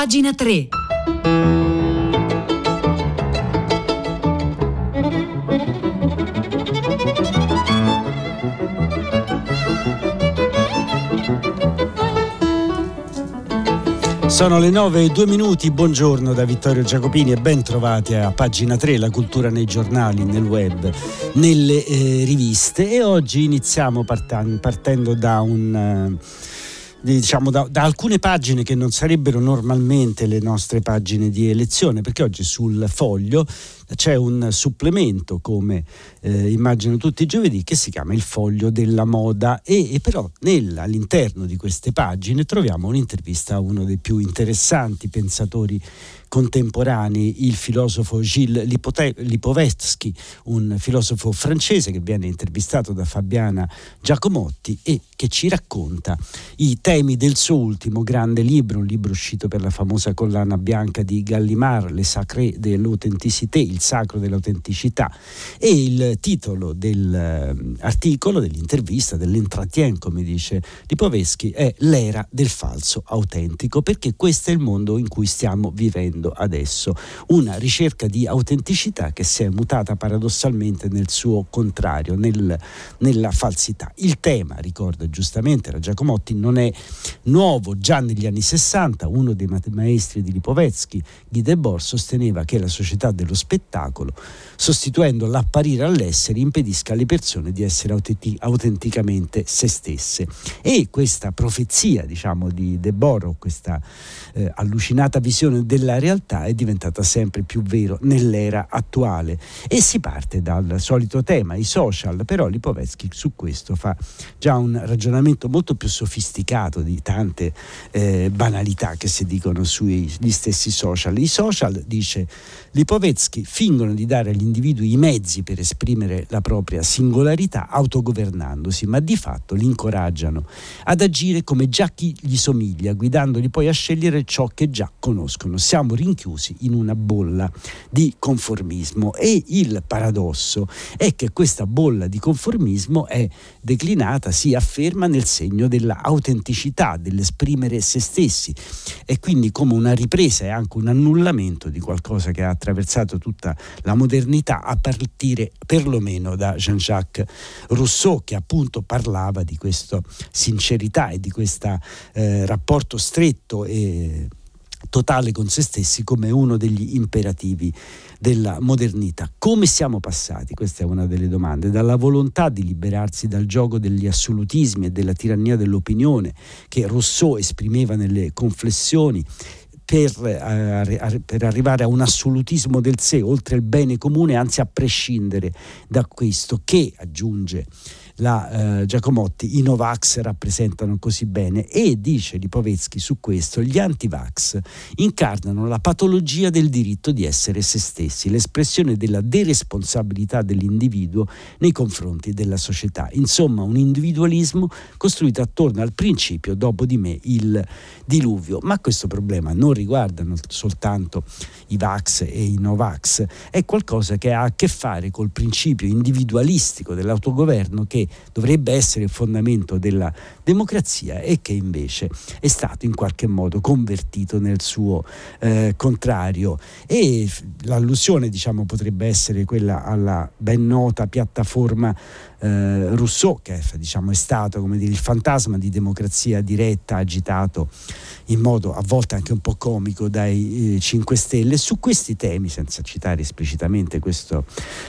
Pagina 3. Sono le 9 e 2 minuti, buongiorno da Vittorio Giacopini e ben trovati a pagina 3, la cultura nei giornali, nel web, nelle eh, riviste e oggi iniziamo partan- partendo da un... Uh, diciamo, da, da, alcune pagine che non sarebbero normalmente le nostre pagine di elezione, perché oggi sul foglio c'è un supplemento, come eh, immagino tutti i giovedì, che si chiama Il foglio della moda. E, e però nel, all'interno di queste pagine troviamo un'intervista a uno dei più interessanti pensatori contemporanei, il filosofo Gilles Lipovetsky, un filosofo francese che viene intervistato da Fabiana Giacomotti e che ci racconta i temi del suo ultimo grande libro, un libro uscito per la famosa collana bianca di Gallimard, Le Sacré de l'Authenticité, il sacro dell'autenticità. E il titolo dell'articolo, dell'intervista, dell'entretien, come dice Lipovetsky, è L'era del falso autentico, perché questo è il mondo in cui stiamo vivendo adesso, una ricerca di autenticità che si è mutata paradossalmente nel suo contrario, nel, nella falsità. Il tema, ricorda giustamente la Giacomotti, non è nuovo, già negli anni 60 uno dei maestri di Lipovetsky, Guy Debord, sosteneva che la società dello spettacolo, sostituendo l'apparire all'essere, impedisca alle persone di essere autenticamente se stesse. E questa profezia, diciamo, di Debord, questa eh, allucinata visione della realtà è diventata sempre più vero nell'era attuale e si parte dal solito tema, i social, però Lipovetsky su questo fa già un ragionamento molto più sofisticato di tante eh, banalità che si dicono sugli stessi social. I social, dice Lipovetsky, fingono di dare agli individui i mezzi per esprimere la propria singolarità autogovernandosi, ma di fatto li incoraggiano ad agire come già chi gli somiglia, guidandoli poi a scegliere ciò che già conoscono. Siamo rinchiusi in una bolla di conformismo e il paradosso è che questa bolla di conformismo è declinata, si afferma nel segno dell'autenticità, dell'esprimere se stessi e quindi come una ripresa e anche un annullamento di qualcosa che ha attraversato tutta la modernità a partire perlomeno da Jean-Jacques Rousseau che appunto parlava di questa sincerità e di questo eh, rapporto stretto e totale con se stessi come uno degli imperativi della modernità. Come siamo passati? Questa è una delle domande. Dalla volontà di liberarsi dal gioco degli assolutismi e della tirannia dell'opinione che Rousseau esprimeva nelle conflessioni per, eh, per, arrivare a un assolutismo del sé, oltre il bene comune, anzi a prescindere da questo, che aggiunge la eh, Giacomotti, i Novax rappresentano così bene e dice Lipovetsky su questo, gli anti-vax incarnano la patologia del diritto di essere se stessi, l'espressione della deresponsabilità dell'individuo nei confronti della società. Insomma, un individualismo costruito attorno al principio dopo di me il diluvio. Ma questo problema non riguarda soltanto i Vax e i Novax, è qualcosa che ha a che fare col principio individualistico dell'autogoverno che dovrebbe essere il fondamento della democrazia e che invece è stato in qualche modo convertito nel suo eh, contrario. E l'allusione diciamo, potrebbe essere quella alla ben nota piattaforma eh, Rousseau, che diciamo, è stato dire, il fantasma di democrazia diretta agitato in modo a volte anche un po' comico dai eh, 5 Stelle. Su questi temi, senza citare esplicitamente questo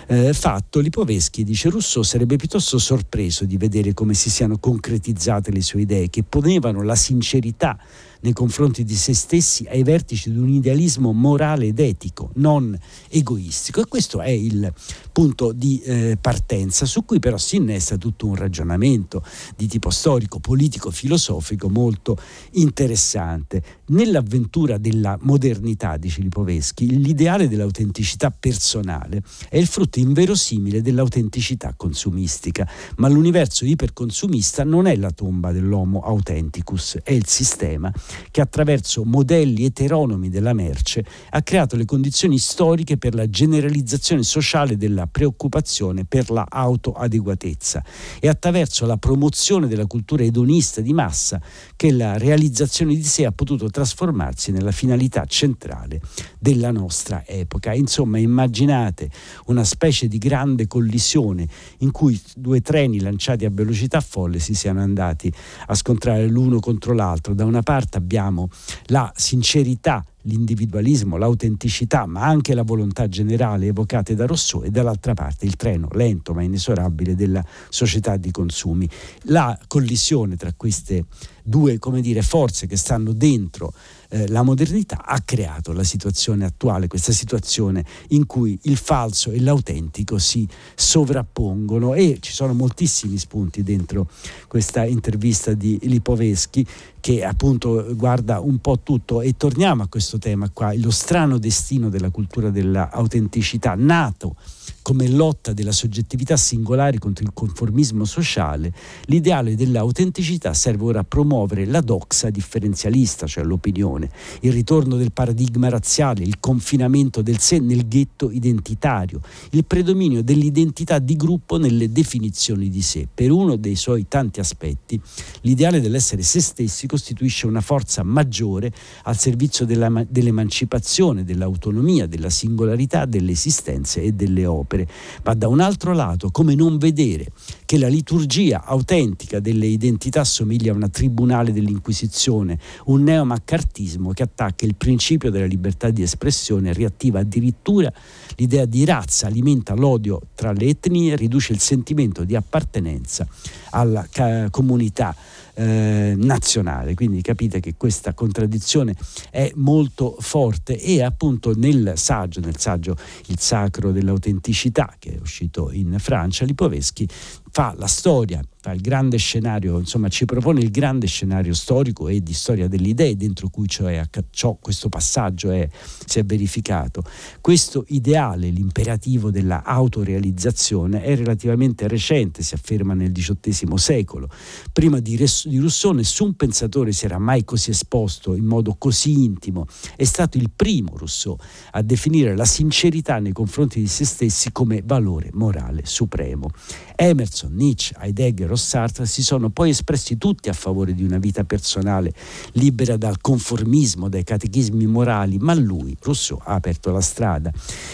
eh, fatto, Lipoveschi dice Rousseau sarebbe piuttosto sorpreso di vedere come si siano concretizzate le sue idee, che ponevano la sincerità nei confronti di se stessi ai vertici di un idealismo morale ed etico, non egoistico. E questo è il punto di eh, partenza su cui però si innesta tutto un ragionamento di tipo storico, politico, filosofico molto interessante. Nell'avventura della modernità, dice Lipoveschi, l'ideale dell'autenticità personale è il frutto inverosimile dell'autenticità consumistica, ma l'universo iperconsumista non è la tomba dell'homo authenticus, è il sistema che attraverso modelli eteronomi della merce ha creato le condizioni storiche per la generalizzazione sociale della preoccupazione per la autoadeguatezza e attraverso la promozione della cultura edonista di massa che la realizzazione di sé ha potuto trasformarsi nella finalità centrale della nostra epoca. Insomma, immaginate una specie di grande collisione in cui due treni lanciati a velocità folle si siano andati a scontrare l'uno contro l'altro. Da una parte abbiamo la sincerità l'individualismo, l'autenticità, ma anche la volontà generale evocate da Rousseau e dall'altra parte il treno lento ma inesorabile della società di consumi. La collisione tra queste due dire, forze che stanno dentro eh, la modernità ha creato la situazione attuale, questa situazione in cui il falso e l'autentico si sovrappongono. E ci sono moltissimi spunti dentro questa intervista di Lipoveschi che appunto guarda un po' tutto. E torniamo a questo tema qua, lo strano destino della cultura dell'autenticità, nato come lotta della soggettività singolare contro il conformismo sociale, l'ideale dell'autenticità serve ora a promuovere la doxa differenzialista, cioè l'opinione, il ritorno del paradigma razziale, il confinamento del sé nel ghetto identitario, il predominio dell'identità di gruppo nelle definizioni di sé. Per uno dei suoi tanti aspetti, l'ideale dell'essere se stessi costituisce una forza maggiore al servizio della, dell'emancipazione, dell'autonomia, della singolarità delle esistenze e delle opere ma da un altro lato come non vedere che la liturgia autentica delle identità somiglia a una tribunale dell'Inquisizione, un neomaccartismo che attacca il principio della libertà di espressione riattiva addirittura l'idea di razza, alimenta l'odio tra le etnie, riduce il sentimento di appartenenza alla comunità eh, nazionale. Quindi capite che questa contraddizione è molto forte e appunto nel saggio, nel saggio Il sacro dell'autenticità che è uscito in Francia, Lipoveschi fa la storia il grande scenario, insomma ci propone il grande scenario storico e di storia delle idee dentro cui cioè, ciò, questo passaggio è, si è verificato. Questo ideale, l'imperativo della autorealizzazione, è relativamente recente, si afferma nel XVIII secolo. Prima di, di Rousseau nessun pensatore si era mai così esposto in modo così intimo. È stato il primo Rousseau a definire la sincerità nei confronti di se stessi come valore morale supremo. Emerson, Nietzsche, Heidegger, Sartre si sono poi espressi tutti a favore di una vita personale libera dal conformismo, dai catechismi morali, ma lui, Rousseau, ha aperto la strada.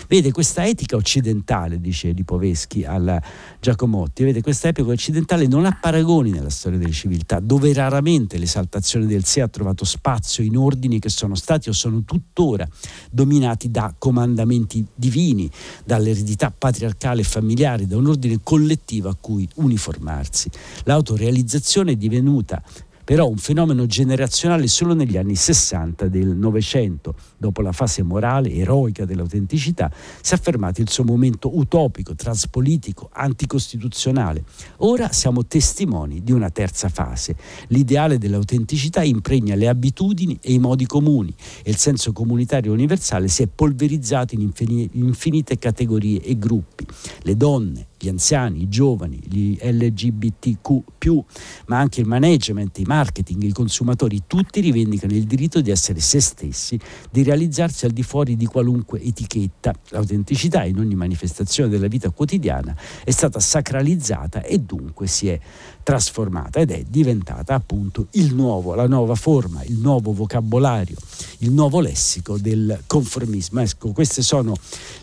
Vede questa etica occidentale, dice Lipoveschi alla Giacomotti, vede questa epoca occidentale non ha paragoni nella storia delle civiltà, dove raramente l'esaltazione del sé ha trovato spazio in ordini che sono stati o sono tuttora dominati da comandamenti divini, dall'eredità patriarcale e familiare, da un ordine collettivo a cui uniformarsi ragazzi. L'autorealizzazione è divenuta però un fenomeno generazionale solo negli anni 60 del Novecento. Dopo la fase morale, eroica dell'autenticità, si è affermato il suo momento utopico, transpolitico, anticostituzionale. Ora siamo testimoni di una terza fase. L'ideale dell'autenticità impregna le abitudini e i modi comuni e il senso comunitario universale si è polverizzato in infinite categorie e gruppi. Le donne, gli anziani, i giovani, gli LGBTQ, ma anche il management, i marketing, i consumatori, tutti rivendicano il diritto di essere se stessi, di realizzarsi al di fuori di qualunque etichetta. L'autenticità in ogni manifestazione della vita quotidiana è stata sacralizzata e dunque si è trasformata ed è diventata appunto il nuovo, la nuova forma, il nuovo vocabolario, il nuovo lessico del conformismo. Ecco, queste sono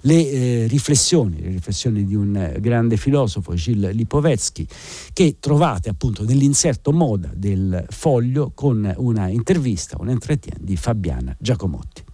le eh, riflessioni, le riflessioni di un eh, grande filosofo, Gilles Lipovetsky, che trovate appunto nell'inserto moda del foglio con una intervista, un entretien di Fabiana Giacomotti.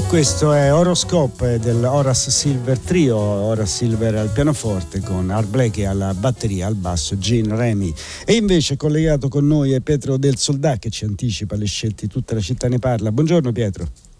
Questo è Horoscope del Horace Silver Trio, Horace Silver al pianoforte con Art Blakey alla batteria, al basso Gene Remy. E invece collegato con noi è Pietro del Soldà che ci anticipa le scelte tutta la città ne parla. Buongiorno Pietro.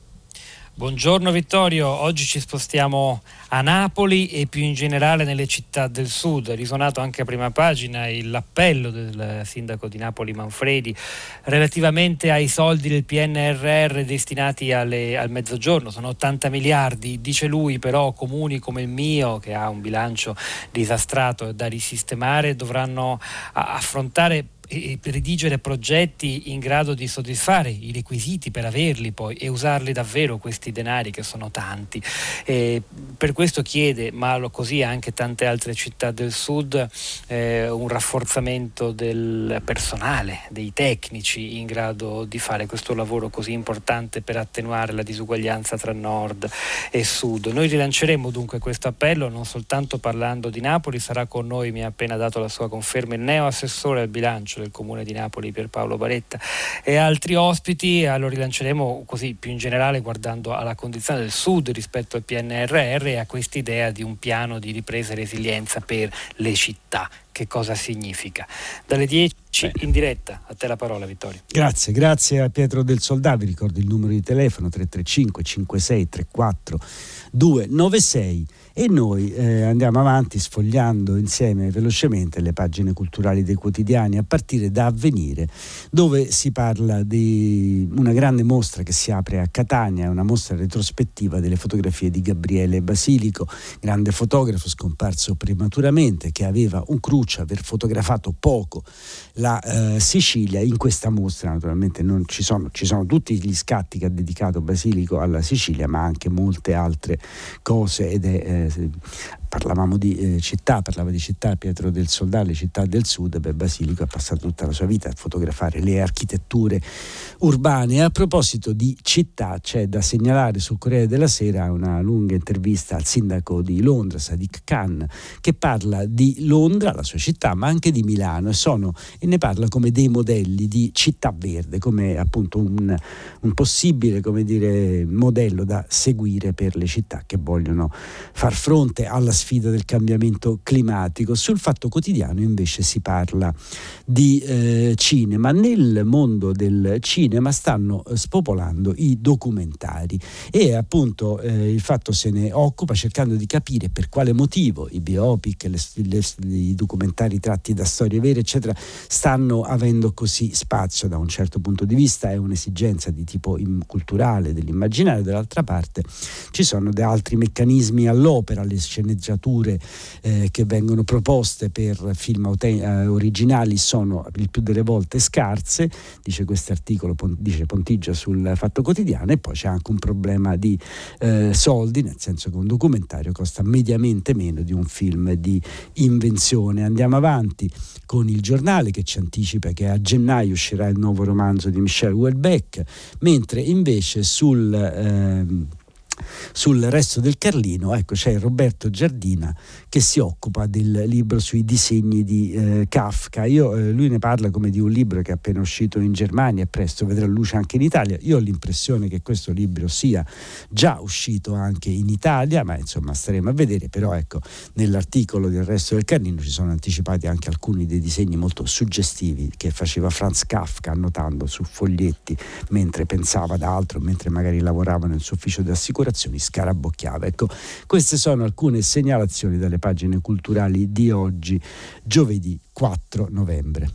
Buongiorno Vittorio, oggi ci spostiamo a Napoli e più in generale nelle città del sud. È risuonato anche a prima pagina l'appello del sindaco di Napoli Manfredi relativamente ai soldi del PNRR destinati alle, al mezzogiorno, sono 80 miliardi, dice lui però comuni come il mio che ha un bilancio disastrato da risistemare dovranno affrontare e redigere progetti in grado di soddisfare i requisiti per averli poi e usarli davvero questi denari che sono tanti. E per questo chiede, ma così anche tante altre città del sud, eh, un rafforzamento del personale, dei tecnici in grado di fare questo lavoro così importante per attenuare la disuguaglianza tra nord e sud. Noi rilanceremo dunque questo appello non soltanto parlando di Napoli, sarà con noi, mi ha appena dato la sua conferma, il neo assessore al bilancio del Comune di Napoli Pierpaolo Baretta e altri ospiti, lo rilanceremo così più in generale guardando alla condizione del Sud rispetto al PNRR e a quest'idea di un piano di ripresa e resilienza per le città. Che cosa significa? Dalle 10 Bene. in diretta, a te la parola Vittorio. Grazie, grazie a Pietro del Soldà, vi ricordo il numero di telefono 335 56 34 296 e noi eh, andiamo avanti sfogliando insieme velocemente le pagine culturali dei quotidiani a partire da Avvenire dove si parla di una grande mostra che si apre a Catania, una mostra retrospettiva delle fotografie di Gabriele Basilico, grande fotografo scomparso prematuramente che aveva un cruce, aver fotografato poco la eh, Sicilia. In questa mostra naturalmente non ci sono, ci sono tutti gli scatti che ha dedicato Basilico alla Sicilia ma anche molte altre cose ed è eh, parlavamo di eh, città, parlava di città Pietro del Soldale, città del sud, beh, Basilico ha passato tutta la sua vita a fotografare le architetture urbane. A proposito di città, c'è da segnalare sul Corriere della Sera una lunga intervista al sindaco di Londra, Sadiq Khan, che parla di Londra, la sua città, ma anche di Milano e, sono, e ne parla come dei modelli di città verde, come appunto un, un possibile dire, modello da seguire per le città che vogliono far fronte alla sfida del cambiamento climatico. Sul Fatto Quotidiano invece si parla di eh, cinema. Nel mondo del cinema stanno eh, spopolando i documentari e appunto eh, il Fatto se ne occupa cercando di capire per quale motivo i biopic, le, le, i documentari tratti da storie vere, eccetera, stanno avendo così spazio da un certo punto di vista. È un'esigenza di tipo culturale, dell'immaginario, dall'altra parte ci sono altri meccanismi all'opera, le sceneggiature sceneggiature eh, che vengono proposte per film auten- eh, originali sono il più delle volte scarse, dice questo articolo, dice Pontigia sul Fatto Quotidiano, e poi c'è anche un problema di eh, soldi, nel senso che un documentario costa mediamente meno di un film di invenzione. Andiamo avanti con il giornale che ci anticipa che a gennaio uscirà il nuovo romanzo di Michel Houellebecq, mentre invece sul... Eh, sul resto del Carlino, ecco, c'è Roberto Giardina che si occupa del libro sui disegni di eh, Kafka. Io, eh, lui ne parla come di un libro che è appena uscito in Germania e presto vedrà luce anche in Italia. Io ho l'impressione che questo libro sia già uscito anche in Italia, ma insomma staremo a vedere. Però ecco, nell'articolo del resto del Carlino ci sono anticipati anche alcuni dei disegni molto suggestivi che faceva Franz Kafka annotando su foglietti mentre pensava ad altro, mentre magari lavorava nel suo ufficio di assicurazioni, scarabocchiava. Ecco, queste sono alcune segnalazioni dalle pagine culturali di oggi, giovedì 4 novembre.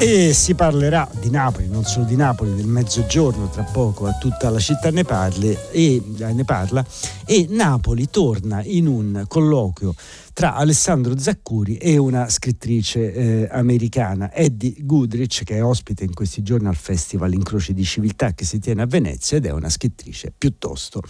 E si parlerà di Napoli, non solo di Napoli, del mezzogiorno tra poco a tutta la città ne, parle, e, ne parla e Napoli torna in un colloquio tra Alessandro Zaccuri e una scrittrice eh, americana, Eddie Goodrich, che è ospite in questi giorni al Festival Incroci di Civiltà che si tiene a Venezia ed è una scrittrice piuttosto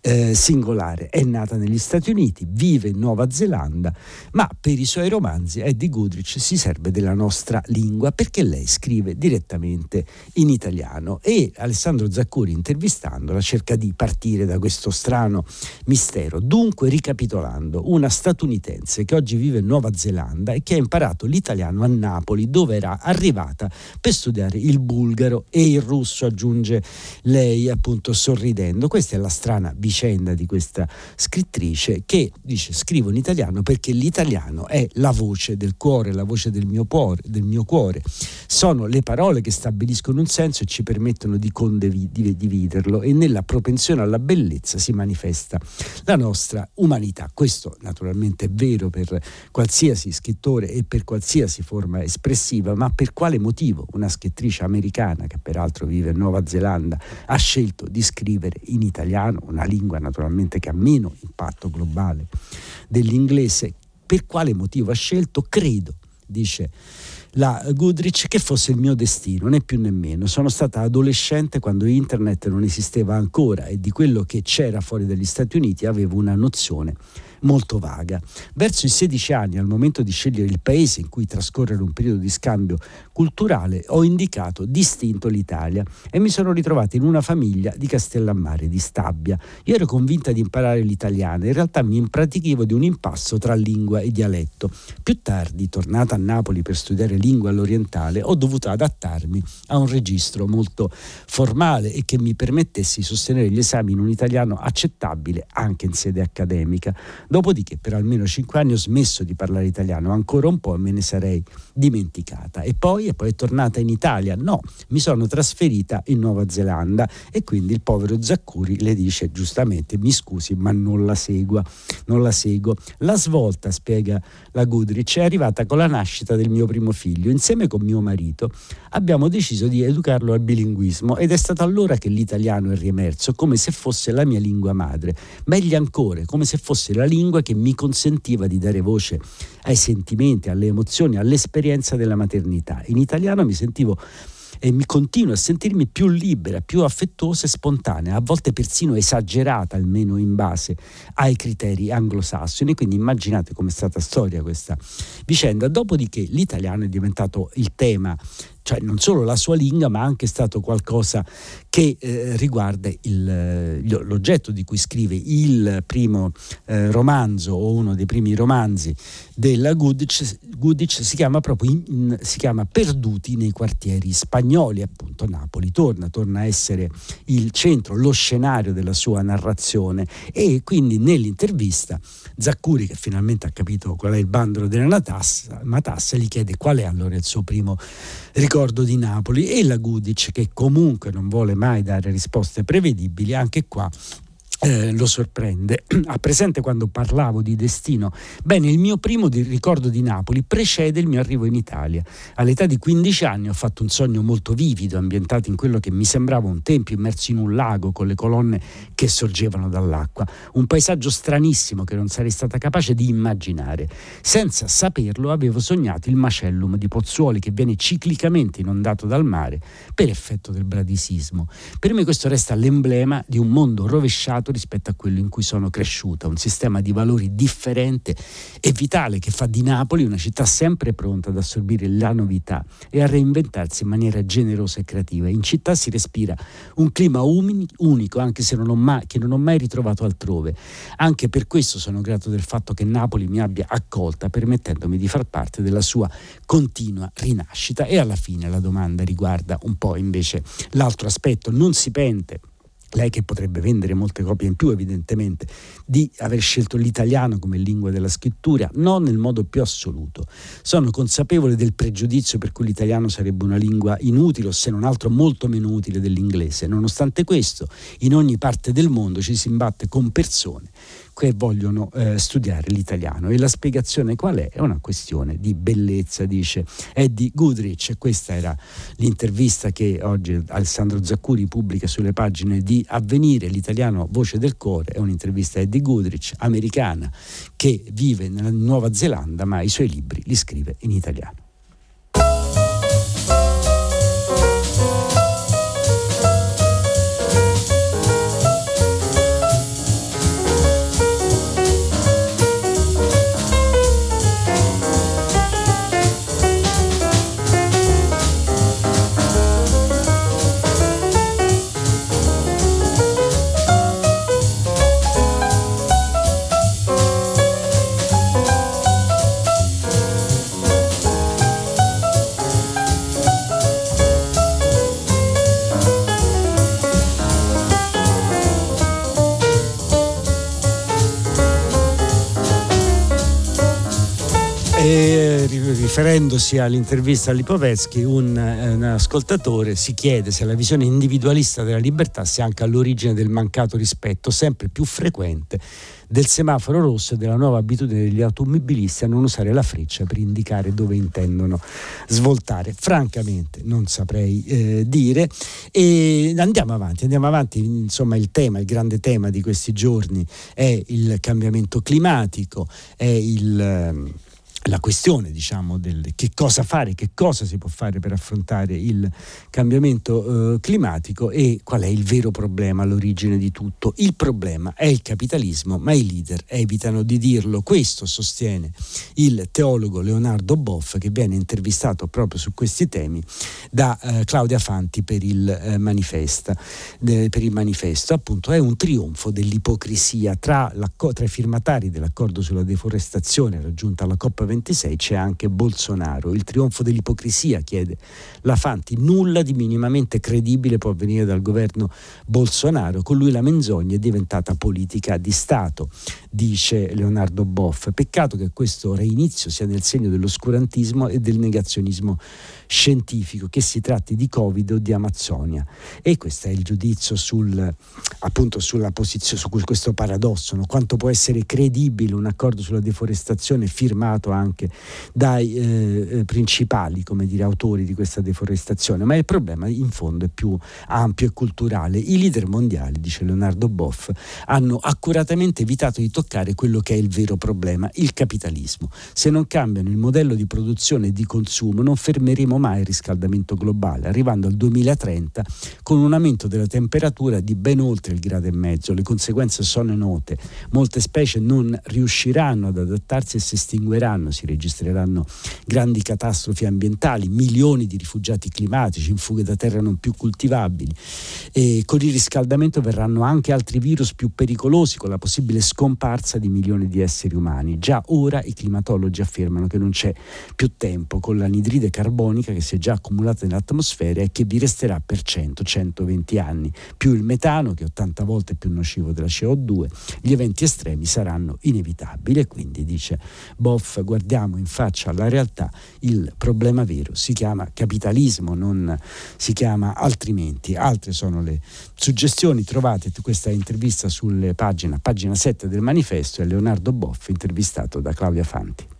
eh, singolare. È nata negli Stati Uniti, vive in Nuova Zelanda, ma per i suoi romanzi Eddie Goodrich si serve della nostra lingua perché lei scrive direttamente in italiano e Alessandro Zaccuri intervistandola cerca di partire da questo strano mistero. Dunque, ricapitolando, una statunitense che oggi vive in Nuova Zelanda e che ha imparato l'italiano a Napoli dove era arrivata per studiare il bulgaro e il russo, aggiunge lei appunto sorridendo. Questa è la strana vicenda di questa scrittrice che dice scrivo in italiano perché l'italiano è la voce del cuore, la voce del mio cuore, del mio cuore. Sono le parole che stabiliscono un senso e ci permettono di condividerlo e nella propensione alla bellezza si manifesta la nostra umanità. Questo naturalmente è vero per qualsiasi scrittore e per qualsiasi forma espressiva, ma per quale motivo una scrittrice americana, che peraltro vive in Nuova Zelanda, ha scelto di scrivere in italiano, una lingua naturalmente che ha meno impatto globale dell'inglese, per quale motivo ha scelto? Credo, dice la Goodrich che fosse il mio destino, né più né meno. Sono stata adolescente quando internet non esisteva ancora e di quello che c'era fuori dagli Stati Uniti avevo una nozione molto vaga. Verso i 16 anni, al momento di scegliere il paese in cui trascorrere un periodo di scambio culturale, ho indicato distinto l'Italia e mi sono ritrovata in una famiglia di Castellammare, di Stabia. Io ero convinta di imparare l'italiano, in realtà mi impratichivo di un impasso tra lingua e dialetto. Più tardi, tornata a Napoli per studiare lingua all'orientale, ho dovuto adattarmi a un registro molto formale e che mi permettesse di sostenere gli esami in un italiano accettabile anche in sede accademica. Dopodiché per almeno cinque anni ho smesso di parlare italiano, ancora un po' me ne sarei dimenticata. E poi, e poi è tornata in Italia? No, mi sono trasferita in Nuova Zelanda e quindi il povero Zaccuri le dice giustamente mi scusi ma non la segua, non la seguo. La svolta, spiega la Goodrich, è arrivata con la nascita del mio primo figlio. Insieme con mio marito abbiamo deciso di educarlo al bilinguismo ed è stato allora che l'italiano è riemerso come se fosse la mia lingua madre. Meglio ancora, come se fosse la lingua che mi consentiva di dare voce ai sentimenti, alle emozioni, all'esperienza della maternità. In italiano mi sentivo e mi continuo a sentirmi più libera, più affettuosa e spontanea, a volte persino esagerata, almeno in base ai criteri anglosassoni. Quindi immaginate com'è stata storia questa vicenda. Dopodiché l'italiano è diventato il tema cioè non solo la sua lingua, ma anche stato qualcosa che eh, riguarda il, l'oggetto di cui scrive il primo eh, romanzo o uno dei primi romanzi della Goodich, Goodich si chiama proprio in, si chiama Perduti nei quartieri spagnoli, appunto Napoli torna, torna a essere il centro, lo scenario della sua narrazione. E quindi nell'intervista Zaccuri che finalmente ha capito qual è il bandolo della Matassa, Matassa gli chiede qual è allora il suo primo ricordo di Napoli e la Gudic che comunque non vuole mai dare risposte prevedibili, anche qua eh, lo sorprende. Ha presente quando parlavo di destino? Bene, il mio primo di ricordo di Napoli precede il mio arrivo in Italia. All'età di 15 anni ho fatto un sogno molto vivido, ambientato in quello che mi sembrava un tempio immerso in un lago con le colonne che sorgevano dall'acqua. Un paesaggio stranissimo che non sarei stata capace di immaginare. Senza saperlo avevo sognato il macellum di Pozzuoli che viene ciclicamente inondato dal mare per effetto del bradisismo. Per me questo resta l'emblema di un mondo rovesciato rispetto a quello in cui sono cresciuta, un sistema di valori differente e vitale che fa di Napoli una città sempre pronta ad assorbire la novità e a reinventarsi in maniera generosa e creativa. In città si respira un clima unico, anche se non ho mai, che non ho mai ritrovato altrove. Anche per questo sono grato del fatto che Napoli mi abbia accolta, permettendomi di far parte della sua continua rinascita. E alla fine la domanda riguarda un po' invece l'altro aspetto. Non si pente lei che potrebbe vendere molte copie in più evidentemente, di aver scelto l'italiano come lingua della scrittura, non nel modo più assoluto. Sono consapevole del pregiudizio per cui l'italiano sarebbe una lingua inutile o se non altro molto meno utile dell'inglese. Nonostante questo, in ogni parte del mondo ci si imbatte con persone che vogliono eh, studiare l'italiano e la spiegazione qual è? È una questione di bellezza, dice Eddie Goodrich. Questa era l'intervista che oggi Alessandro Zaccuri pubblica sulle pagine di Avvenire, l'italiano Voce del Cuore, è un'intervista a Eddie Goodrich, americana, che vive nella Nuova Zelanda ma i suoi libri li scrive in italiano. Riferendosi all'intervista a Lipovetsky, un, eh, un, ascoltatore si chiede se la visione individualista della libertà sia anche all'origine del mancato rispetto sempre più frequente del semaforo rosso e della nuova abitudine degli automobilisti a non usare la freccia per indicare dove intendono svoltare. Francamente non saprei eh, dire e andiamo avanti, andiamo avanti, insomma il tema, il grande tema di questi giorni è il cambiamento climatico, è il... La questione diciamo del che cosa fare, che cosa si può fare per affrontare il cambiamento eh, climatico e qual è il vero problema all'origine di tutto. Il problema è il capitalismo, ma i leader evitano di dirlo. Questo sostiene il teologo Leonardo Boff che viene intervistato proprio su questi temi da eh, Claudia Fanti per il, eh, manifesta, per il manifesto. Appunto è un trionfo dell'ipocrisia tra, tra i firmatari dell'accordo sulla deforestazione raggiunta alla COP20 26 c'è anche Bolsonaro. Il trionfo dell'ipocrisia, chiede la Fanti. Nulla di minimamente credibile può venire dal governo Bolsonaro. Con lui la menzogna è diventata politica di Stato, dice Leonardo Boff. Peccato che questo reinizio sia nel segno dell'oscurantismo e del negazionismo scientifico, che si tratti di Covid o di Amazzonia. E questo è il giudizio sul, appunto sulla posizione, su questo paradosso, no? quanto può essere credibile un accordo sulla deforestazione firmato anche dai eh, eh, principali dire, autori di questa deforestazione, ma il problema in fondo è più ampio e culturale. I leader mondiali, dice Leonardo Boff, hanno accuratamente evitato di toccare quello che è il vero problema, il capitalismo. Se non cambiano il modello di produzione e di consumo non fermeremo mai il riscaldamento globale, arrivando al 2030 con un aumento della temperatura di ben oltre il grado e mezzo. Le conseguenze sono note. Molte specie non riusciranno ad adattarsi e si estingueranno, si registreranno grandi catastrofi ambientali, milioni di rifugiati climatici in fughe da terra non più coltivabili. E con il riscaldamento verranno anche altri virus più pericolosi, con la possibile scomparsa di milioni di esseri umani. Già ora i climatologi affermano che non c'è più tempo con l'anidride carbonica che si è già accumulata nell'atmosfera e che vi resterà per 100-120 anni, più il metano che è 80 volte più nocivo della CO2, gli eventi estremi saranno inevitabili e quindi dice Boff guardiamo in faccia alla realtà, il problema vero si chiama capitalismo, non si chiama altrimenti. Altre sono le suggestioni, trovate questa intervista sulle pagine, pagina 7 del manifesto e Leonardo Boff intervistato da Claudia Fanti.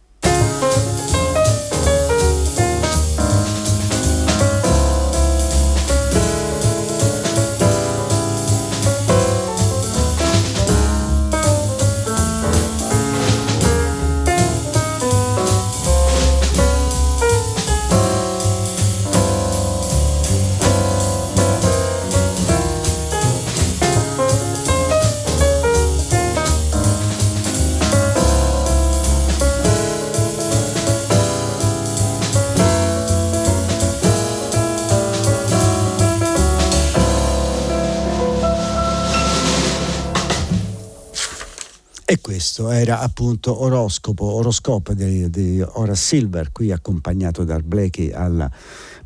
E questo era appunto Oroscopo, Oroscopo di, di Horace Silver, qui accompagnato da Blakey alla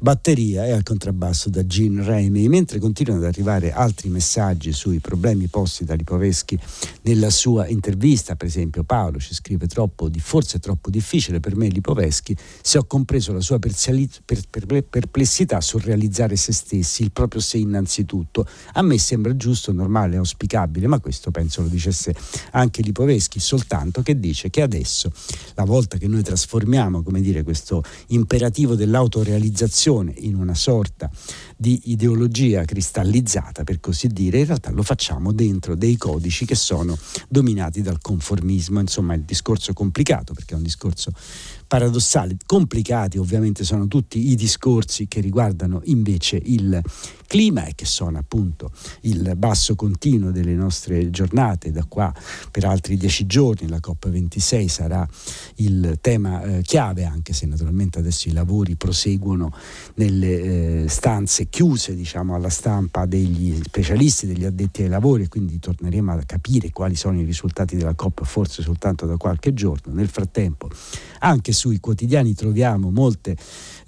batteria e al contrabbasso da Gene Raimi, mentre continuano ad arrivare altri messaggi sui problemi posti da Lipoveschi nella sua intervista, per esempio Paolo ci scrive troppo, forse troppo difficile per me Lipoveschi, se ho compreso la sua perplessità sul realizzare se stessi, il proprio sé innanzitutto, a me sembra giusto, normale, auspicabile, ma questo penso lo dicesse anche Lipoveschi, soltanto che dice che adesso, la volta che noi trasformiamo, come dire, questo imperativo dell'autorealizzazione in una sorta di ideologia cristallizzata, per così dire, in realtà lo facciamo dentro dei codici che sono dominati dal conformismo, insomma il discorso complicato perché è un discorso paradossale, complicati ovviamente sono tutti i discorsi che riguardano invece il clima e che sono appunto il basso continuo delle nostre giornate. Da qua per altri dieci giorni la COP26 sarà il tema eh, chiave anche se naturalmente adesso i lavori proseguono nelle eh, stanze chiuse diciamo alla stampa degli specialisti degli addetti ai lavori e quindi torneremo a capire quali sono i risultati della COP forse soltanto da qualche giorno. Nel frattempo anche sui quotidiani troviamo molte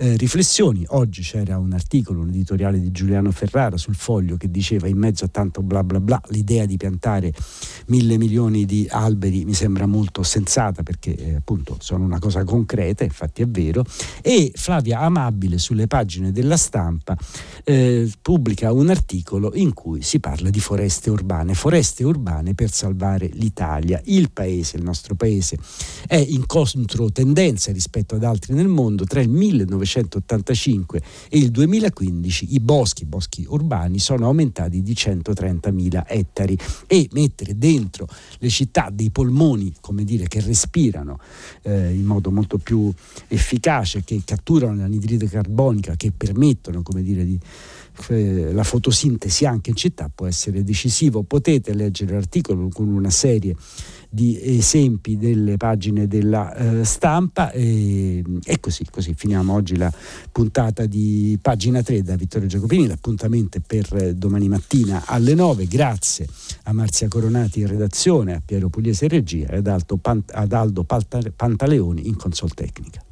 eh, riflessioni. Oggi c'era un articolo, un editoriale di Giuliano Ferrara sul foglio che diceva in mezzo a tanto bla bla bla l'idea di piantare mille milioni di alberi mi sembra molto sensata perché eh, appunto sono una cosa concreta, infatti è vero. E Flavia Amabile sulle pagine della stampa eh, pubblica un articolo in cui si parla di foreste urbane, foreste urbane per salvare l'Italia. Il paese, il nostro paese, è in controtendenza rispetto ad altri nel mondo tra il 1900 1985 e il 2015 i boschi, i boschi urbani, sono aumentati di 130.000 ettari e mettere dentro le città dei polmoni, come dire, che respirano eh, in modo molto più efficace, che catturano l'anidride carbonica, che permettono, come dire, di eh, la fotosintesi anche in città può essere decisivo. Potete leggere l'articolo con una serie di esempi delle pagine della eh, stampa e, e, così, così finiamo oggi la puntata di pagina 3 da Vittorio Giacopini, l'appuntamento è per domani mattina alle 9, grazie a Marzia Coronati in redazione, a Piero Pugliese in regia e ad, Aldo Pantaleoni in consol tecnica.